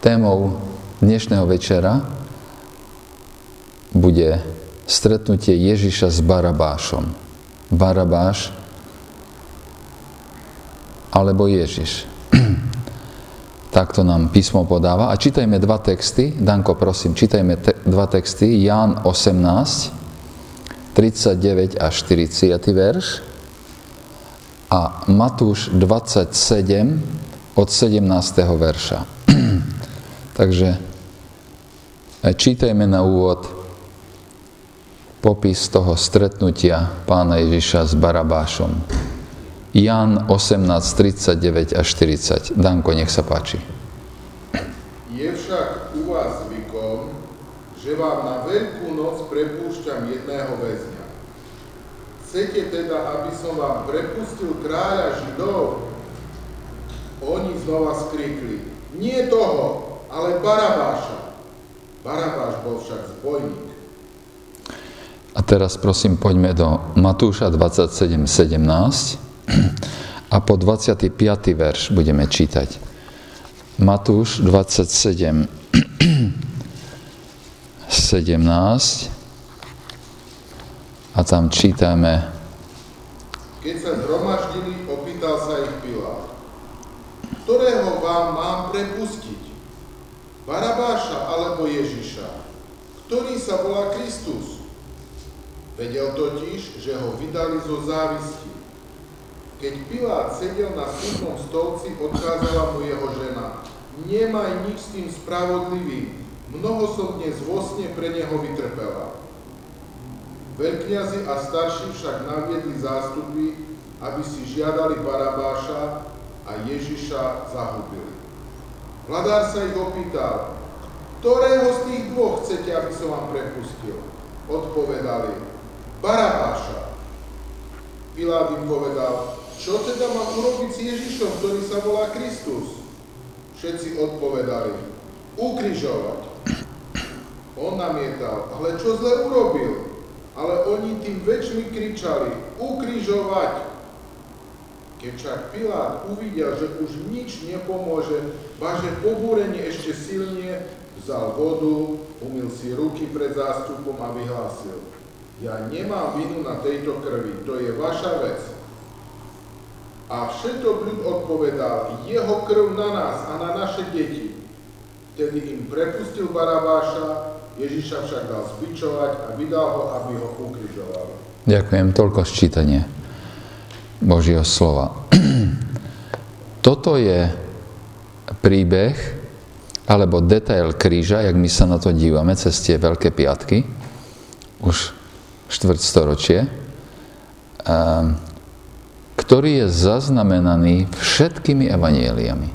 témou dnešného večera bude stretnutie Ježiša s Barabášom. Barabáš alebo Ježiš. Takto nám písmo podáva. A čítajme dva texty. Danko, prosím, čítajme te- dva texty. Ján 18, 39 až 40 verš a Matúš 27 od 17. verša. Takže čítajme na úvod popis toho stretnutia pána Ježiša s Barabášom. Jan 18, 39 až 40. Danko, nech sa páči. Je však u vás zvykom, že vám na Veľkú noc prepúšťam jedného väzňa. Chcete teda, aby som vám prepustil kráľa Židov? Oni znova skrikli, nie toho, ale Barabáša. Barabáš bol však zbojník. A teraz prosím poďme do Matúša 27, 17 a po 25. verš budeme čítať. Matúš 27, 17 a tam čítame Keď sa zhromaždili, opýtal sa ich Pilát. Ktorého vám mám prepustiť? Barabáša alebo Ježiša? Ktorý sa volá Kristus? Vedel totiž, že ho vydali zo závisti. Keď Pilát sedel na súdnom stolci, odkázala mu jeho žena. Nemaj nič s tým spravodlivým. Mnoho som dnes vo sne pre neho vytrpela. Veľkňazi a starší však naviedli zástupy, aby si žiadali Barabáša a Ježiša zahubili. Vladár sa ich opýtal, ktorého z tých dvoch chcete, aby som vám prepustil? Odpovedali, Barabáša. Pilát im povedal, čo teda má urobiť s Ježišom, ktorý sa volá Kristus? Všetci odpovedali, ukrižovať. On namietal, ale čo zle urobil? ale oni tým väčšmi kričali, ukrižovať. Keď však Pilát uvidel, že už nič nepomôže, baže pobúrenie ešte silne, vzal vodu, umil si ruky pred zástupom a vyhlásil, ja nemám vinu na tejto krvi, to je vaša vec. A všetok ľud odpovedal, jeho krv na nás a na naše deti. Vtedy im prepustil Barabáša, Ježiša však dal zbičovať a vydal ho, aby ho ukrižovali. Ďakujem, toľko ščítanie Božieho slova. Toto je príbeh alebo detail kríža, jak my sa na to dívame cez tie Veľké piatky, už štvrtstoročie, ktorý je zaznamenaný všetkými evanieliami.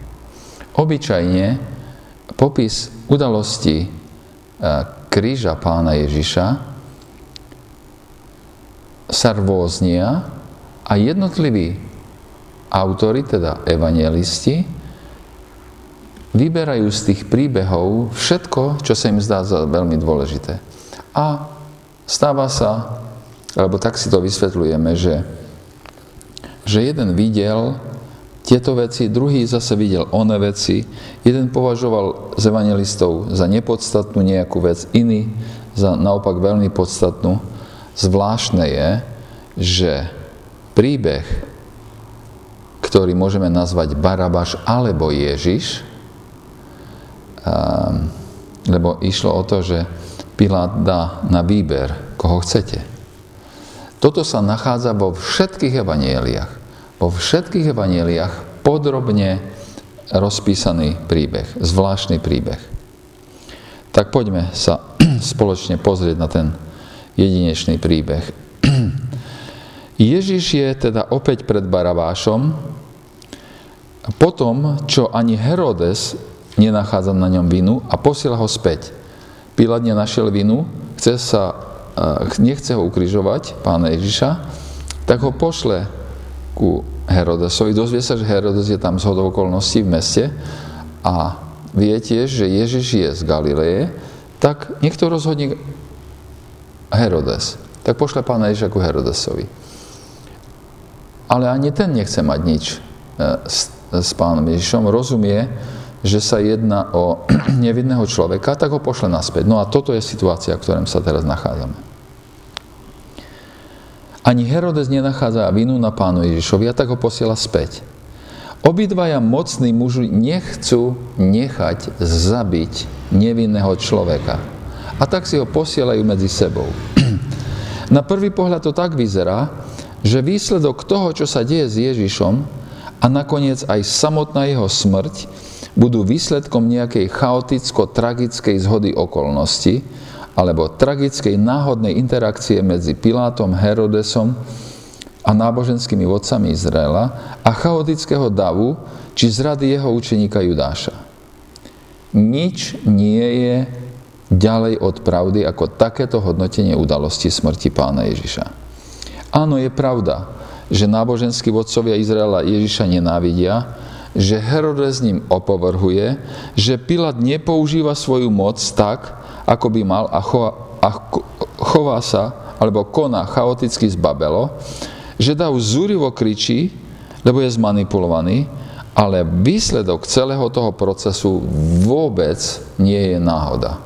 Obyčajne popis udalosti kríža pána Ježiša sa rôznia a jednotliví autori, teda evangelisti, vyberajú z tých príbehov všetko, čo sa im zdá za veľmi dôležité. A stáva sa, alebo tak si to vysvetľujeme, že, že jeden videl tieto veci, druhý zase videl one veci, jeden považoval z evangelistov za nepodstatnú nejakú vec, iný za naopak veľmi podstatnú. Zvláštne je, že príbeh, ktorý môžeme nazvať Barabaš alebo Ježiš, um, lebo išlo o to, že Pilát dá na výber, koho chcete. Toto sa nachádza vo všetkých evanieliach vo všetkých evanieliach podrobne rozpísaný príbeh, zvláštny príbeh. Tak poďme sa spoločne pozrieť na ten jedinečný príbeh. Ježiš je teda opäť pred Barabášom, potom, čo ani Herodes nenachádza na ňom vinu a posiela ho späť. Pilát nenašiel vinu, chce sa, eh, nechce ho ukrižovať, pána Ježiša, tak ho pošle ku Herodesovi. Dozvie sa, že Herodes je tam z okolností v meste a vie tiež, že Ježiš je z Galileje, tak niekto rozhodne Herodes. Tak pošle pána Ježiša ku Herodesovi. Ale ani ten nechce mať nič e, s, s pánom Ježišom. Rozumie, že sa jedná o nevinného človeka, tak ho pošle naspäť. No a toto je situácia, v ktorom sa teraz nachádzame. Ani Herodes nenachádza vinu na pánu Ježišovi a tak ho posiela späť. Obidvaja mocní muži nechcú nechať zabiť nevinného človeka. A tak si ho posielajú medzi sebou. Na prvý pohľad to tak vyzerá, že výsledok toho, čo sa deje s Ježišom a nakoniec aj samotná jeho smrť budú výsledkom nejakej chaoticko-tragickej zhody okolností alebo tragickej náhodnej interakcie medzi Pilátom, Herodesom a náboženskými vodcami Izraela a chaotického davu či zrady jeho učeníka Judáša. Nič nie je ďalej od pravdy ako takéto hodnotenie udalosti smrti pána Ježiša. Áno, je pravda, že náboženskí vodcovia Izraela Ježiša nenávidia, že Herodes ním opovrhuje, že Pilát nepoužíva svoju moc tak, ako by mal a chová, a chová sa, alebo koná chaoticky zbabelo, že Dav zúrivo kričí, lebo je zmanipulovaný, ale výsledok celého toho procesu vôbec nie je náhoda.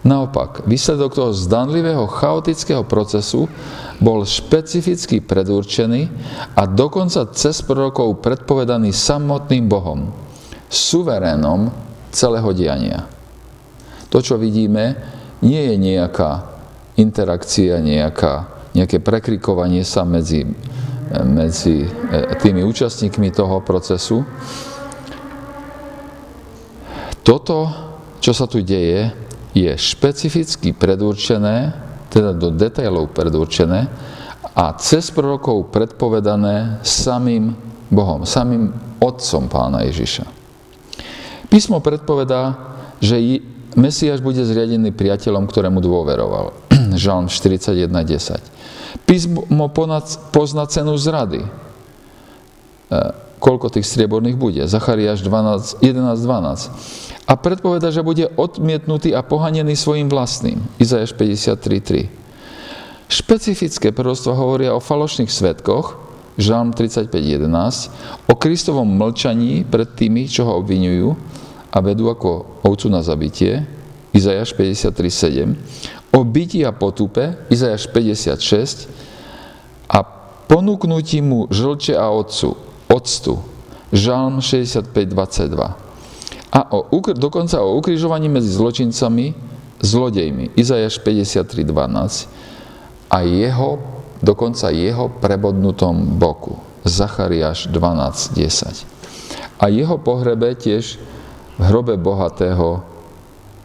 Naopak, výsledok toho zdanlivého chaotického procesu bol špecificky predurčený a dokonca cez prorokov predpovedaný samotným Bohom, suverénom celého diania. To, čo vidíme, nie je nejaká interakcia, nejaká nejaké prekrikovanie sa medzi, medzi e, tými účastníkmi toho procesu. Toto, čo sa tu deje, je špecificky predurčené, teda do detailov predurčené a cez prorokov predpovedané samým Bohom, samým Otcom Pána Ježiša. Písmo predpovedá, že Mesiáš bude zriadený priateľom, ktorému dôveroval. Žalm 41.10. Písmo pozná cenu zrady. Koľko tých strieborných bude? Zachariáš 11.12. A predpoveda, že bude odmietnutý a pohanený svojim vlastným. Izajáš 53.3. Špecifické prorostva hovoria o falošných svetkoch, Žalm 35.11, o Kristovom mlčaní pred tými, čo ho obvinujú a vedú ako ovcu na zabitie, Izajáš 53.7, o byti a potupe, Izajáš 56, a ponúknutí mu žlče a otcu, octu, Žalm 65.22. A o, dokonca o ukrižovaní medzi zločincami, zlodejmi, Izajáš 53.12 a jeho, dokonca jeho prebodnutom boku, Zachariáš 12.10. A jeho pohrebe tiež v hrobe bohatého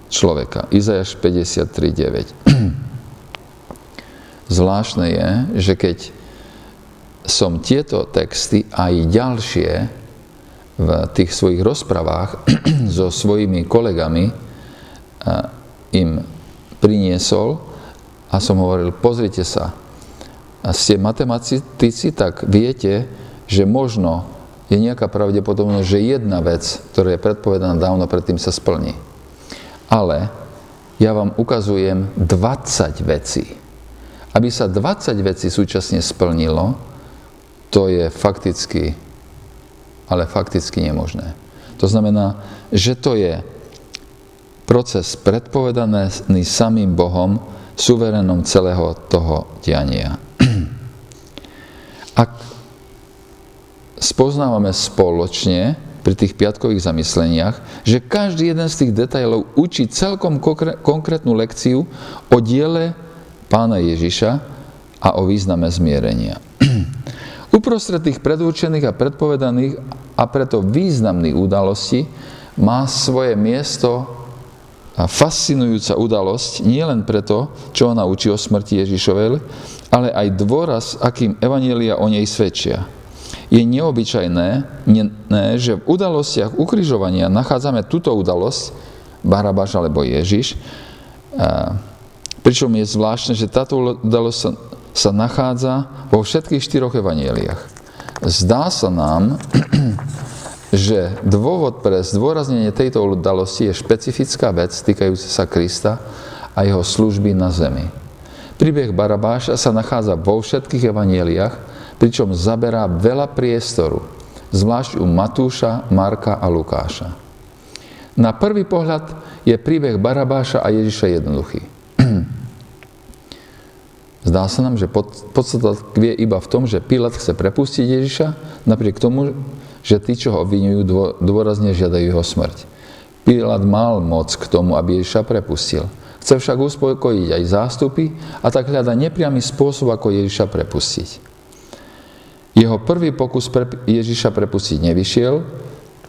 človeka. Izajaš 53.9. Zvláštne je, že keď som tieto texty aj ďalšie v tých svojich rozprávach so svojimi kolegami im priniesol a som hovoril, pozrite sa, ste matematici, tak viete, že možno je nejaká pravdepodobnosť, že jedna vec, ktorá je predpovedaná dávno predtým, sa splní ale ja vám ukazujem 20 vecí. Aby sa 20 vecí súčasne splnilo, to je fakticky, ale fakticky nemožné. To znamená, že to je proces predpovedaný samým Bohom, suverénom celého toho diania. Ak spoznávame spoločne pri tých piatkových zamysleniach, že každý jeden z tých detailov učí celkom konkrétnu lekciu o diele pána Ježiša a o význame zmierenia. Uprostred tých predurčených a predpovedaných a preto významných udalostí má svoje miesto a fascinujúca udalosť nie len preto, čo ona učí o smrti Ježišovej, ale aj dôraz, akým Evanielia o nej svedčia. Je neobyčajné, že v udalostiach ukrižovania nachádzame túto udalosť, Barabáš alebo Ježiš, pričom je zvláštne, že táto udalosť sa, sa nachádza vo všetkých štyroch evanieliach. Zdá sa nám, že dôvod pre zdôraznenie tejto udalosti je špecifická vec týkajúca sa Krista a jeho služby na zemi. Príbeh Barabáša sa nachádza vo všetkých evanieliach, pričom zaberá veľa priestoru zvlášť u Matúša, Marka a Lukáša. Na prvý pohľad je príbeh Barabáša a Ježiša jednoduchý. Zdá sa nám, že podstata tkvie iba v tom, že Pilát chce prepustiť Ježiša, napriek tomu, že tí, čo ho obvinujú, dôrazne žiadajú jeho smrť. Pilát mal moc k tomu, aby Ježiša prepustil. Chce však uspokojiť aj zástupy a tak hľada nepriamy spôsob, ako Ježiša prepustiť. Jeho prvý pokus pre Ježiša prepustiť nevyšiel,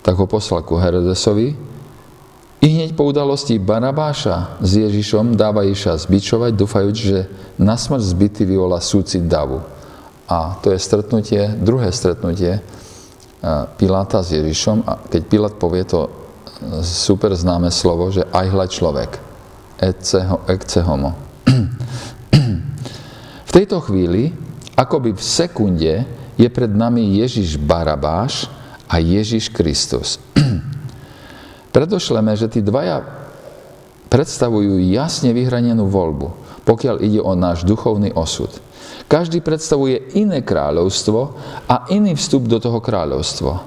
tak ho poslal ku Herodesovi. I hneď po udalosti Barabáša s Ježišom dáva Ježiša zbičovať, dúfajúc, že na smrť zbytý vyvolá súcit davu. A to je stretnutie, druhé stretnutie Piláta s Ježišom. A keď Pilát povie to super známe slovo, že aj hľad človek – ecce homo. V tejto chvíli, akoby v sekunde, je pred nami Ježiš Barabáš a Ježiš Kristus. Predošleme, že tí dvaja predstavujú jasne vyhranenú voľbu, pokiaľ ide o náš duchovný osud. Každý predstavuje iné kráľovstvo a iný vstup do toho kráľovstva.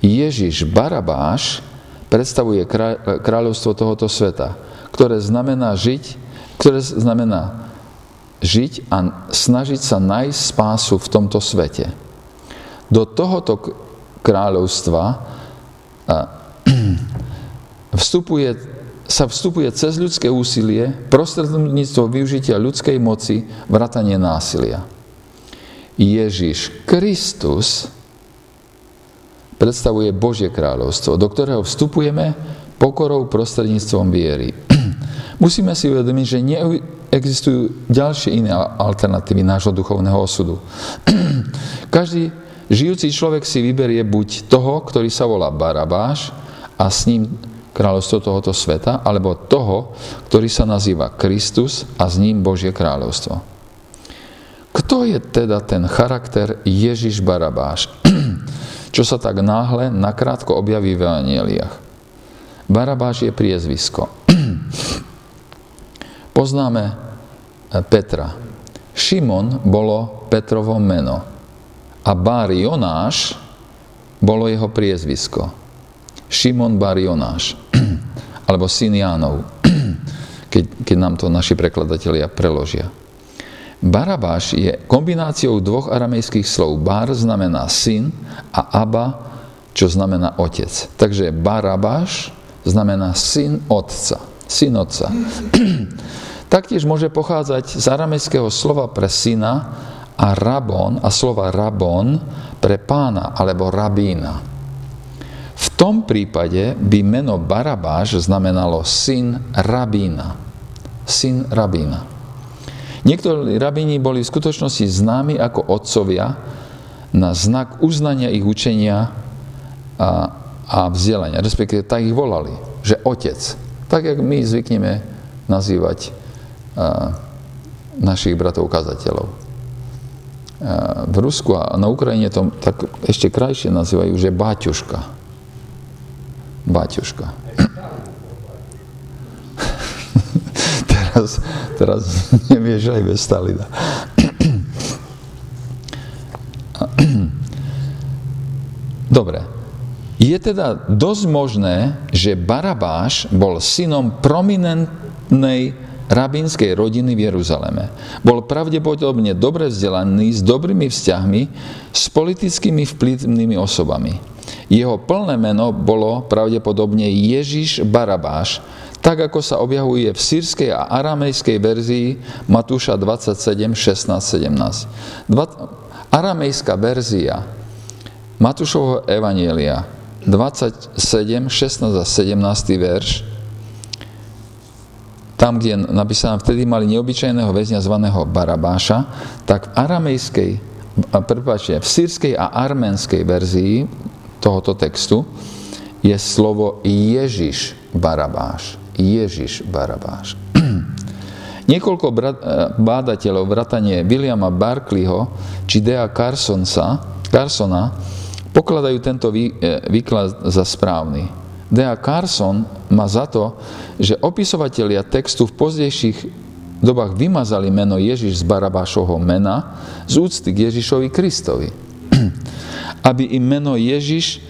Ježiš Barabáš predstavuje kráľovstvo tohoto sveta ktoré znamená žiť, ktoré znamená žiť a snažiť sa nájsť spásu v tomto svete. Do tohoto kráľovstva vstupuje, sa vstupuje cez ľudské úsilie, prostredníctvo využitia ľudskej moci, vratanie násilia. Ježiš Kristus predstavuje Božie kráľovstvo, do ktorého vstupujeme pokorou prostredníctvom viery. Musíme si uvedomiť, že neexistujú ďalšie iné alternatívy nášho duchovného osudu. Každý žijúci človek si vyberie buď toho, ktorý sa volá Barabáš a s ním kráľovstvo tohoto sveta, alebo toho, ktorý sa nazýva Kristus a s ním Božie kráľovstvo. Kto je teda ten charakter Ježiš Barabáš, čo sa tak náhle nakrátko objaví v Evangeliach? Barabáš je priezvisko. Poznáme eh, Petra. Šimon bolo Petrovo meno a Bar Jonáš bolo jeho priezvisko. Šimon Bar Jonáš, alebo syn Jánov, keď, keď nám to naši prekladatelia preložia. Barabáš je kombináciou dvoch aramejských slov. Bar znamená syn a Aba, čo znamená otec. Takže Barabáš znamená syn otca. Syn otca. Taktiež môže pochádzať z aramejského slova pre syna a rabon a slova rabon pre pána alebo rabína. V tom prípade by meno Barabáš znamenalo syn rabína. Syn rabína. Niektorí rabíni boli v skutočnosti známi ako otcovia na znak uznania ich učenia a, a vzdelania. Respektíve tak ich volali, že otec. Tak, jak my zvykneme nazývať našich bratov kazateľov. V Rusku a na Ukrajine to tak ešte krajšie nazývajú, že Báťuška. Báťuška. teraz, teraz nevieš aj bez Stalina. Dobre. Je teda dosť možné, že Barabáš bol synom prominentnej rabínskej rodiny v Jeruzaleme. Bol pravdepodobne dobre vzdelaný, s dobrými vzťahmi, s politickými vplyvnými osobami. Jeho plné meno bolo pravdepodobne Ježiš Barabáš, tak ako sa objavuje v sírskej a aramejskej verzii Matúša 27, 16, 17. aramejská verzia Matúšovho Evanielia 27, 16 a 17 verš tam, kde je napísané, vtedy mali neobyčajného väzňa zvaného Barabáša, tak v aramejskej, prepáčte, v sírskej a arménskej verzii tohoto textu je slovo Ježiš Barabáš. Ježiš Barabáš. Niekoľko brat, e, bádateľov, vratanie Williama Barkleyho či Dea Carsonsa, Carsona, pokladajú tento vý, e, výklad za správny. Dea Carson má za to, že opisovatelia textu v pozdejších dobách vymazali meno Ježiš z Barabášovho mena z úcty k Ježišovi Kristovi. aby im meno Ježiš e,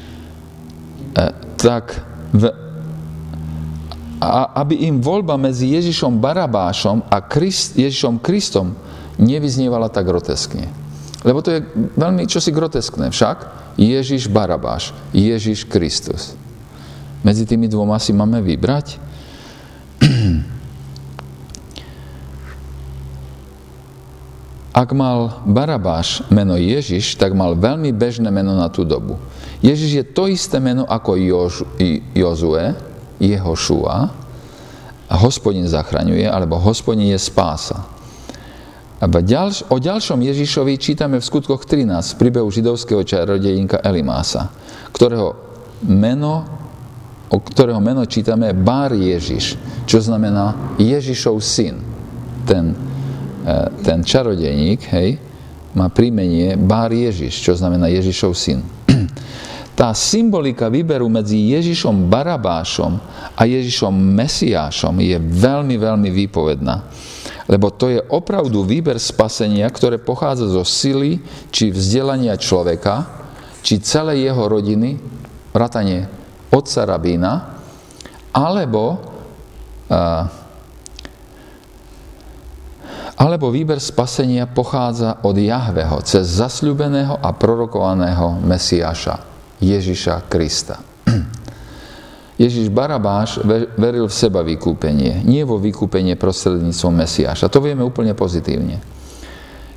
tak v, a aby im voľba medzi Ježišom Barabášom a Christ, Ježišom Kristom nevyznievala tak groteskne. Lebo to je veľmi čosi groteskné. Však Ježiš Barabáš, Ježiš Kristus. Medzi tými dvoma si máme vybrať? Ak mal Barabáš meno Ježiš, tak mal veľmi bežné meno na tú dobu. Ježiš je to isté meno ako Jozue, Jehošua, a hospodin zachraňuje, alebo hospodin je spása. A ďalš, o ďalšom Ježišovi čítame v skutkoch 13, v príbehu židovského čarodejníka Elimása, ktorého meno, o ktorého meno čítame Bar Ježiš, čo znamená Ježišov syn. Ten ten čarodejník, hej, má prímenie Bár Ježiš, čo znamená Ježišov syn. Tá symbolika výberu medzi Ježišom Barabášom a Ježišom Mesiášom je veľmi, veľmi výpovedná. Lebo to je opravdu výber spasenia, ktoré pochádza zo sily či vzdelania človeka, či celej jeho rodiny, vrátanie otca rabína, alebo uh, alebo výber spasenia pochádza od Jahveho cez zasľubeného a prorokovaného Mesiáša, Ježiša Krista. Ježiš Barabáš veril v seba vykúpenie, nie vo vykúpenie prostredníctvom Mesiáša. To vieme úplne pozitívne.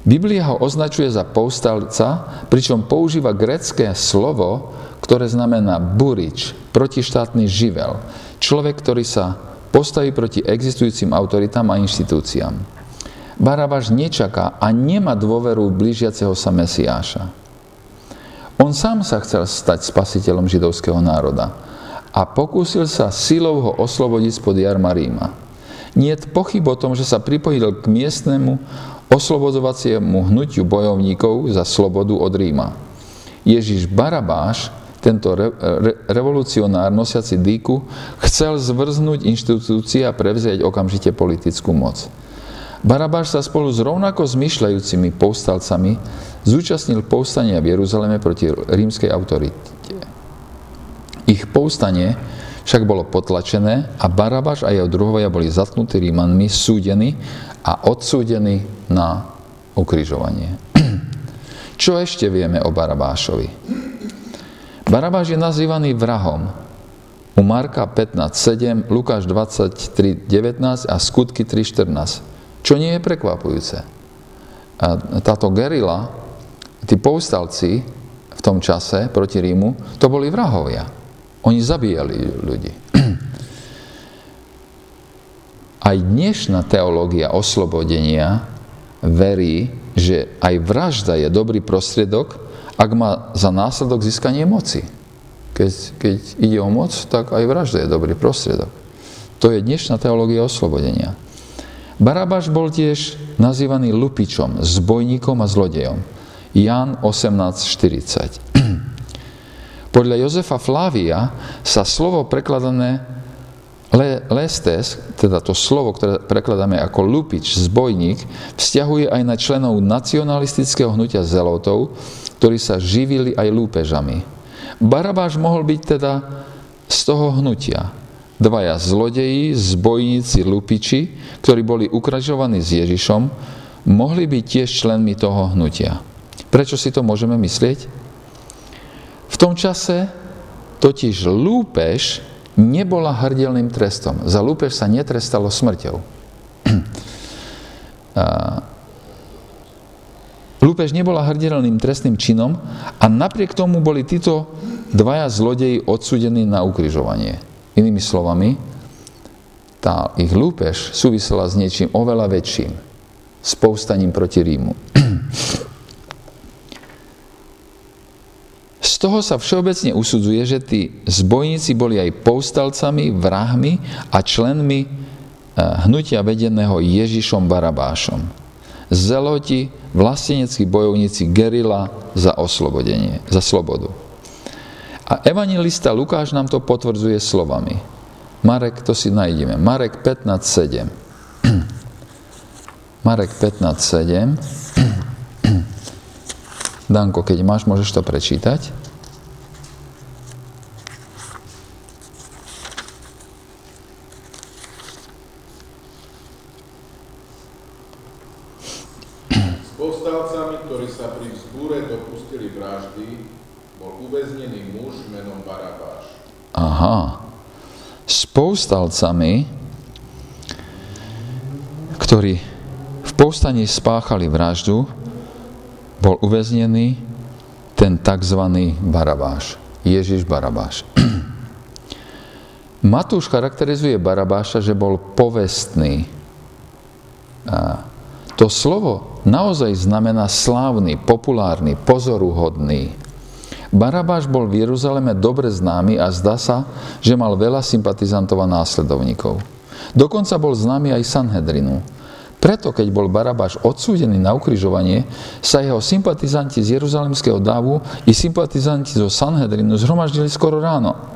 Biblia ho označuje za povstalca, pričom používa grecké slovo, ktoré znamená burič, protištátny živel. Človek, ktorý sa postaví proti existujúcim autoritám a inštitúciám. Barabáš nečaká a nemá dôveru blížiaceho sa Mesiáša. On sám sa chcel stať spasiteľom židovského národa a pokúsil sa silou ho oslobodiť spod jarma Ríma. Nie je pochyb o tom, že sa pripojil k miestnemu oslobodovaciemu hnutiu bojovníkov za slobodu od Ríma. Ježiš Barabáš, tento re, re, revolucionár nosiaci dýku, chcel zvrznúť inštitúcie a prevziať okamžite politickú moc. Barabáš sa spolu s rovnako zmyšľajúcimi povstalcami zúčastnil povstania v Jeruzaleme proti rímskej autorite. Ich povstanie však bolo potlačené a Barabáš a jeho druhovia boli zatknutí Rímanmi, súdení a odsúdení na ukrižovanie. Čo ešte vieme o Barabášovi? Barabáš je nazývaný vrahom. U Marka 15.7, Lukáš 23.19 a Skutky 3.14. Čo nie je prekvapujúce. Táto gerila, tí povstalci v tom čase proti Rímu, to boli vrahovia. Oni zabíjali ľudí. Aj dnešná teológia oslobodenia verí, že aj vražda je dobrý prostriedok, ak má za následok získanie moci. Keď, keď ide o moc, tak aj vražda je dobrý prostriedok. To je dnešná teológia oslobodenia. Barabáš bol tiež nazývaný lupičom, zbojníkom a zlodejom. Jan 18.40 Podľa Jozefa Flávia sa slovo prekladané le, lestes, teda to slovo, ktoré prekladáme ako lupič, zbojník, vzťahuje aj na členov nacionalistického hnutia zelotov, ktorí sa živili aj lúpežami. Barabáš mohol byť teda z toho hnutia dvaja zlodeji, zbojníci, lupiči, ktorí boli ukražovaní s Ježišom, mohli byť tiež členmi toho hnutia. Prečo si to môžeme myslieť? V tom čase totiž lúpež nebola hrdelným trestom. Za lúpež sa netrestalo smrťou. Lúpež nebola hrdelným trestným činom a napriek tomu boli títo dvaja zlodeji odsudení na ukrižovanie. Inými slovami, tá ich lúpež súvisela s niečím oveľa väčším, s povstaním proti Rímu. Z toho sa všeobecne usudzuje, že tí zbojníci boli aj povstalcami, vrahmi a členmi eh, hnutia vedeného Ježišom Barabášom. Zeloti, vlasteneckí bojovníci gerila za oslobodenie, za slobodu. A evangelista Lukáš nám to potvrdzuje slovami. Marek, to si nájdeme. Marek 15.7. Marek 15.7. Danko, keď máš, môžeš to prečítať. S povstalcami, ktorí sa pri vzbúre dopustili vraždy, bol uväznený muž menom Barabáš. Aha. S povstalcami, ktorí v povstaní spáchali vraždu, bol uväznený ten tzv. Barabáš. Ježiš Barabáš. Matúš charakterizuje Barabáša, že bol povestný. A to slovo naozaj znamená slávny, populárny, pozoruhodný. Barabáš bol v Jeruzaleme dobre známy a zdá sa, že mal veľa sympatizantov a následovníkov. Dokonca bol známy aj Sanhedrinu. Preto, keď bol Barabáš odsúdený na ukrižovanie, sa jeho sympatizanti z Jeruzalemského dávu i sympatizanti zo Sanhedrinu zhromaždili skoro ráno,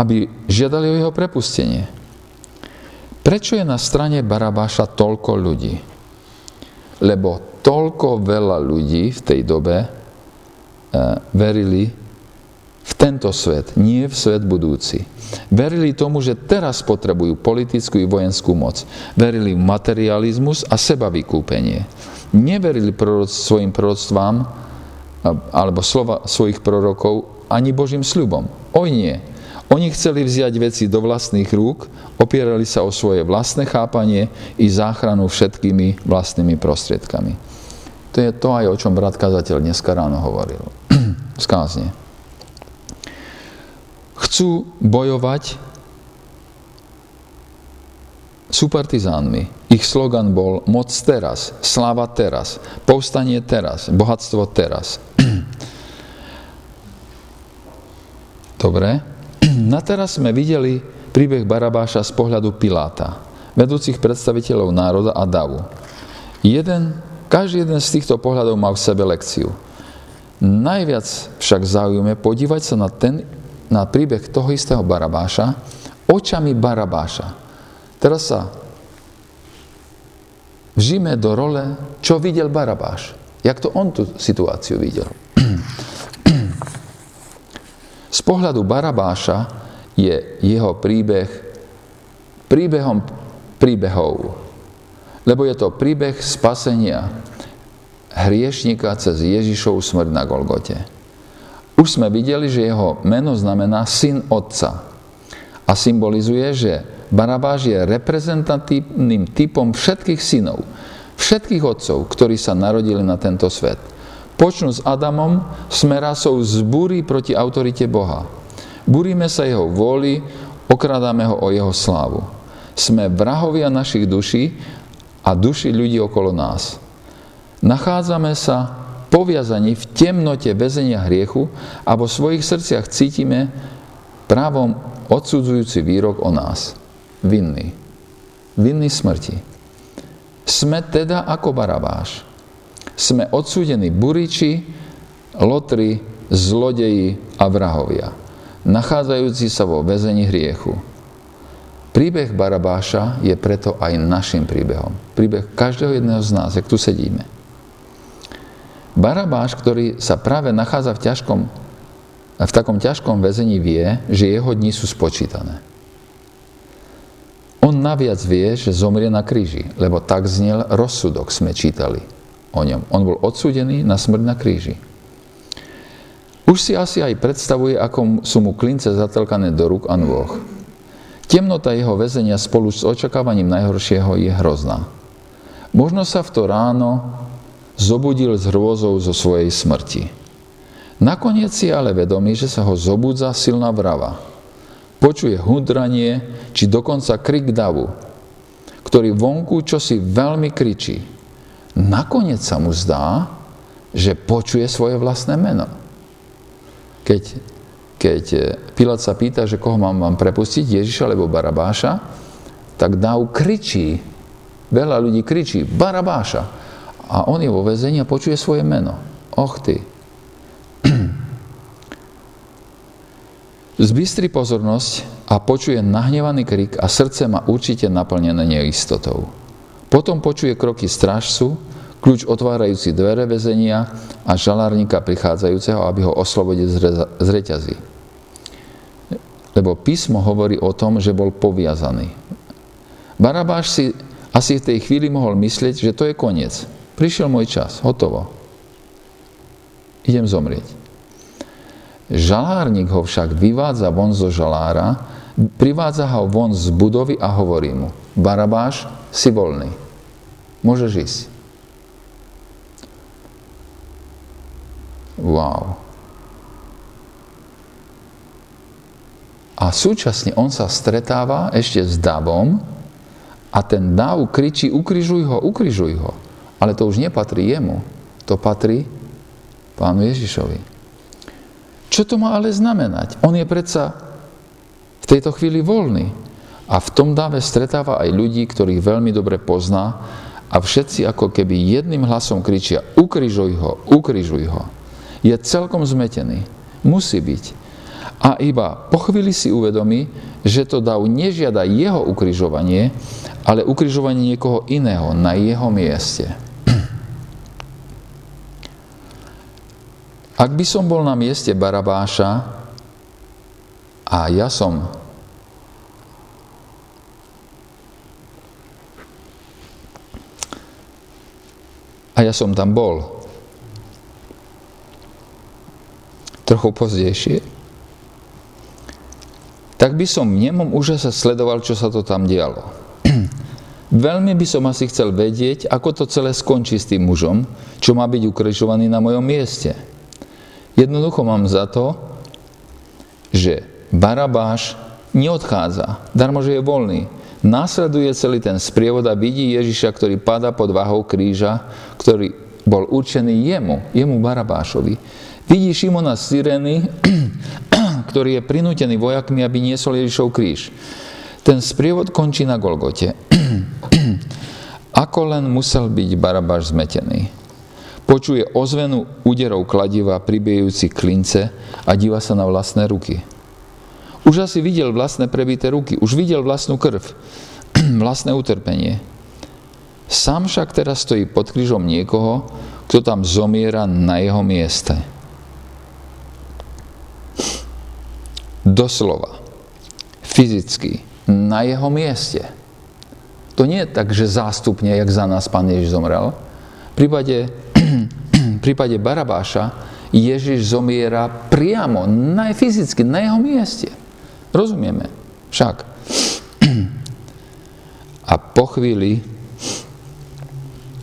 aby žiadali o jeho prepustenie. Prečo je na strane Barabáša toľko ľudí? Lebo toľko veľa ľudí v tej dobe verili v tento svet, nie v svet budúci. Verili tomu, že teraz potrebujú politickú i vojenskú moc. Verili v materializmus a seba vykúpenie. Neverili proroc, svojim proroctvám alebo slova svojich prorokov ani Božím sľubom. Oj nie. Oni chceli vziať veci do vlastných rúk, opierali sa o svoje vlastné chápanie i záchranu všetkými vlastnými prostriedkami. To je to aj, o čom brat kazateľ dneska ráno hovoril. Skázne chcú bojovať sú partizánmi. Ich slogan bol moc teraz, sláva teraz, povstanie teraz, bohatstvo teraz. Dobre. Na teraz sme videli príbeh Barabáša z pohľadu Piláta, vedúcich predstaviteľov národa a davu. Jeden, každý jeden z týchto pohľadov má v sebe lekciu. Najviac však zaujíme podívať sa na ten na príbeh toho istého Barabáša očami Barabáša. Teraz sa vžíme do role, čo videl Barabáš. Jak to on tú situáciu videl. Z pohľadu Barabáša je jeho príbeh príbehom príbehov. Lebo je to príbeh spasenia hriešnika cez Ježišovu smrť na Golgote. Už sme videli, že jeho meno znamená syn otca a symbolizuje, že Barabáš je reprezentatívnym typom všetkých synov, všetkých otcov, ktorí sa narodili na tento svet. Počnú s Adamom, sme rasou z búry proti autorite Boha. Búrime sa jeho vôli, okradáme ho o jeho slávu. Sme vrahovia našich duší a duši ľudí okolo nás. Nachádzame sa poviazaní v temnote väzenia hriechu a vo svojich srdciach cítime právom odsudzujúci výrok o nás. Vinný. Vinný smrti. Sme teda ako Barabáš. Sme odsúdení buriči, lotri, zlodeji a vrahovia, nachádzajúci sa vo väzení hriechu. Príbeh Barabáša je preto aj našim príbehom. Príbeh každého jedného z nás, jak tu sedíme. Barabáš, ktorý sa práve nachádza v, ťažkom, v takom ťažkom väzení, vie, že jeho dni sú spočítané. On naviac vie, že zomrie na kríži, lebo tak znel rozsudok, sme čítali o ňom. On bol odsúdený na smrť na kríži. Už si asi aj predstavuje, ako sú mu klince zatelkané do rúk a nôh. Temnota jeho väzenia spolu s očakávaním najhoršieho je hrozná. Možno sa v to ráno zobudil s hrôzou zo svojej smrti. Nakoniec si ale vedomí, že sa ho zobudza silná vrava. Počuje hudranie, či dokonca krik davu, ktorý vonku čosi veľmi kričí. Nakoniec sa mu zdá, že počuje svoje vlastné meno. Keď, keď Pilát sa pýta, že koho mám, mám prepustiť, Ježiša alebo Barabáša, tak Dav kričí, veľa ľudí kričí, Barabáša. A on je vo väzení a počuje svoje meno. Och ty. Zbystri pozornosť a počuje nahnevaný krik a srdce má určite naplnené neistotou. Potom počuje kroky strážcu, kľúč otvárajúci dvere väzenia a žalárnika prichádzajúceho, aby ho oslobodil z reťazí. Lebo písmo hovorí o tom, že bol poviazaný. Barabáš si asi v tej chvíli mohol myslieť, že to je koniec. Prišiel môj čas, hotovo. Idem zomrieť. Žalárnik ho však vyvádza von zo žalára, privádza ho von z budovy a hovorí mu, Barabáš, si voľný. Môžeš ísť. Wow. A súčasne on sa stretáva ešte s davom a ten dav kričí, ukrižuj ho, ukrižuj ho. Ale to už nepatrí jemu, to patrí pánu Ježišovi. Čo to má ale znamenať? On je predsa v tejto chvíli voľný. A v tom dáve stretáva aj ľudí, ktorých veľmi dobre pozná a všetci ako keby jedným hlasom kričia ukrižuj ho, ukrižuj ho je celkom zmetený. Musí byť. A iba po chvíli si uvedomí, že to dav nežiada jeho ukrižovanie, ale ukrižovanie niekoho iného na jeho mieste. Ak by som bol na mieste Barabáša a ja som a ja som tam bol, trochu pozdejšie, tak by som v nemom úžase sledoval, čo sa to tam dialo. Veľmi by som asi chcel vedieť, ako to celé skončí s tým mužom, čo má byť ukrižovaný na mojom mieste. Jednoducho mám za to, že Barabáš neodchádza, darmo, že je voľný. Následuje celý ten sprievod a vidí Ježiša, ktorý pada pod váhou kríža, ktorý bol určený jemu, jemu Barabášovi. Vidí Šimona z Sireny, ktorý je prinútený vojakmi, aby niesol Ježišov kríž. Ten sprievod končí na Golgote. Ako len musel byť Barabáš zmetený. Počuje ozvenu úderov kladiva, pribijujúci klince a díva sa na vlastné ruky. Už asi videl vlastné prebité ruky, už videl vlastnú krv, vlastné utrpenie. Sám však teraz stojí pod krížom niekoho, kto tam zomiera na jeho mieste. Doslova, fyzicky, na jeho mieste. To nie je tak, že zástupne, jak za nás pán Ježiš zomrel. V prípade, v prípade Barabáša Ježiš zomiera priamo, na, fyzicky, na jeho mieste. Rozumieme? Však. A po chvíli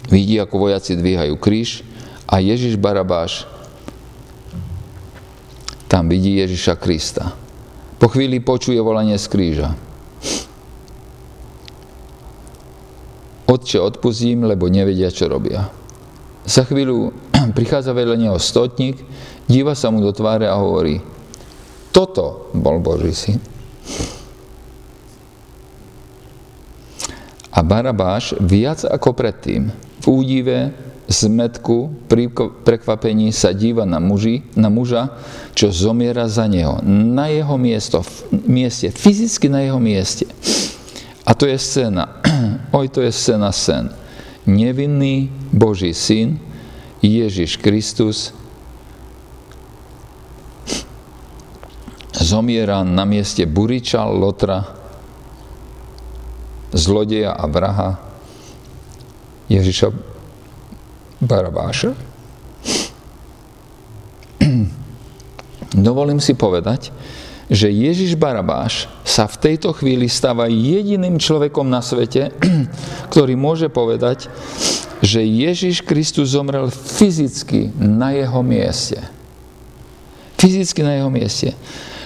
vidí, ako vojaci dvíhajú kríž a Ježiš Barabáš tam vidí Ježiša Krista. Po chvíli počuje volanie z kríža. Otče, odpustím, lebo nevedia, čo robia. Za chvíľu prichádza vedľa neho stotník, díva sa mu do tváre a hovorí, toto bol Boží syn. A Barabáš viac ako predtým v údive zmetku, prekvapení sa díva na, muži, na muža, čo zomiera za neho. Na jeho miesto, mieste, fyzicky na jeho mieste. A to je scéna, oj, to je scéna sen. Nevinný Boží syn, Ježiš Kristus, zomiera na mieste Buriča, Lotra, zlodeja a vraha, Ježiša Barabáša. Dovolím si povedať, že Ježiš Barabáš sa v tejto chvíli stáva jediným človekom na svete, ktorý môže povedať, že Ježiš Kristus zomrel fyzicky na jeho mieste. Fyzicky na jeho mieste.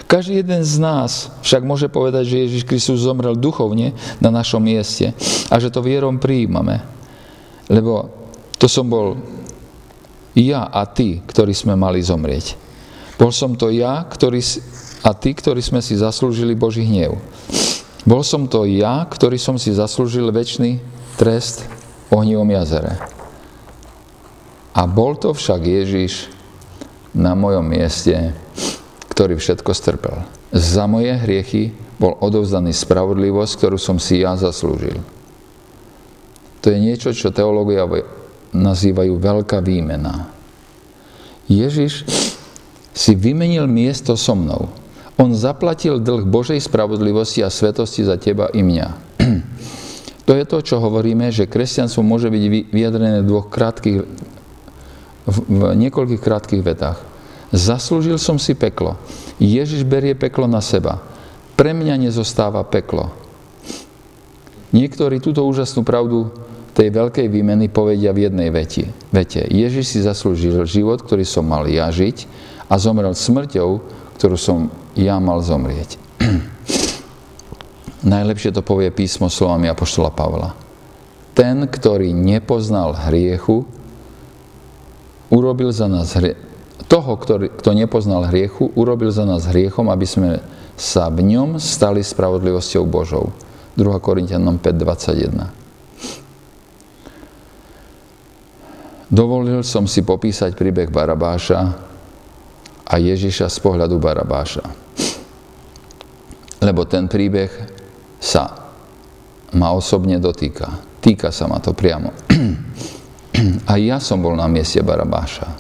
Každý jeden z nás však môže povedať, že Ježiš Kristus zomrel duchovne na našom mieste a že to vierom prijímame. Lebo to som bol ja a ty, ktorí sme mali zomrieť. Bol som to ja ktorý, a ty, ktorí sme si zaslúžili Boží hnev. Bol som to ja, ktorý som si zaslúžil väčší trest ohnivom jazere. A bol to však Ježiš na mojom mieste, ktorý všetko strpel. Za moje hriechy bol odovzdaný spravodlivosť, ktorú som si ja zaslúžil. To je niečo, čo teológia nazývajú veľká výmena. Ježiš si vymenil miesto so mnou. On zaplatil dlh Božej spravodlivosti a svetosti za teba i mňa. To je to, čo hovoríme, že kresťanstvo môže byť vyjadrené v dvoch krátkých, v niekoľkých krátkých vetách. Zaslúžil som si peklo. Ježiš berie peklo na seba. Pre mňa nezostáva peklo. Niektorí túto úžasnú pravdu tej veľkej výmeny povedia v jednej vete. vete. Ježiš si zaslúžil život, ktorý som mal ja žiť a zomrel smrťou, ktorú som ja mal zomrieť. Najlepšie to povie písmo slovami Apoštola Pavla. Ten, ktorý nepoznal hriechu, urobil za nás hrie... toho, ktorý, kto nepoznal hriechu, urobil za nás hriechom, aby sme sa v ňom stali spravodlivosťou Božou. 2. Korintianom 5.21. Dovolil som si popísať príbeh Barabáša a Ježiša z pohľadu Barabáša. Lebo ten príbeh sa ma osobne dotýka. Týka sa ma to priamo. A ja som bol na mieste Barabáša.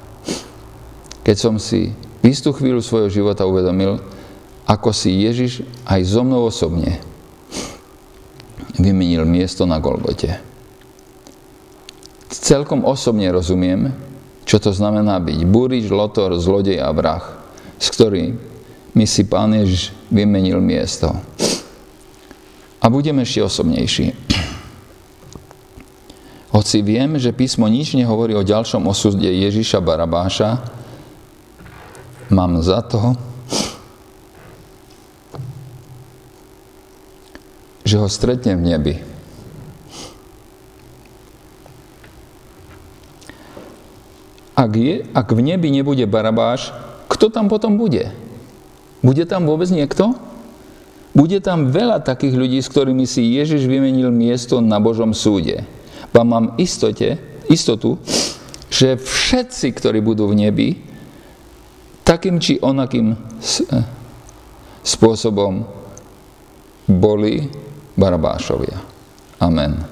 Keď som si v istú chvíľu svojho života uvedomil, ako si Ježiš aj so mnou osobne vymenil miesto na Golgote celkom osobne rozumiem, čo to znamená byť burič, lotor, zlodej a vrah, s ktorým mi si Pán Ježiš vymenil miesto. A budem ešte osobnejší. Hoci viem, že písmo nič nehovorí o ďalšom osude Ježiša Barabáša, mám za to, že ho stretnem v nebi. Ak, je, ak v nebi nebude Barabáš, kto tam potom bude? Bude tam vôbec niekto? Bude tam veľa takých ľudí, s ktorými si Ježiš vymenil miesto na Božom súde. Ba mám istote, istotu, že všetci, ktorí budú v nebi, takým či onakým spôsobom boli Barabášovia. Amen.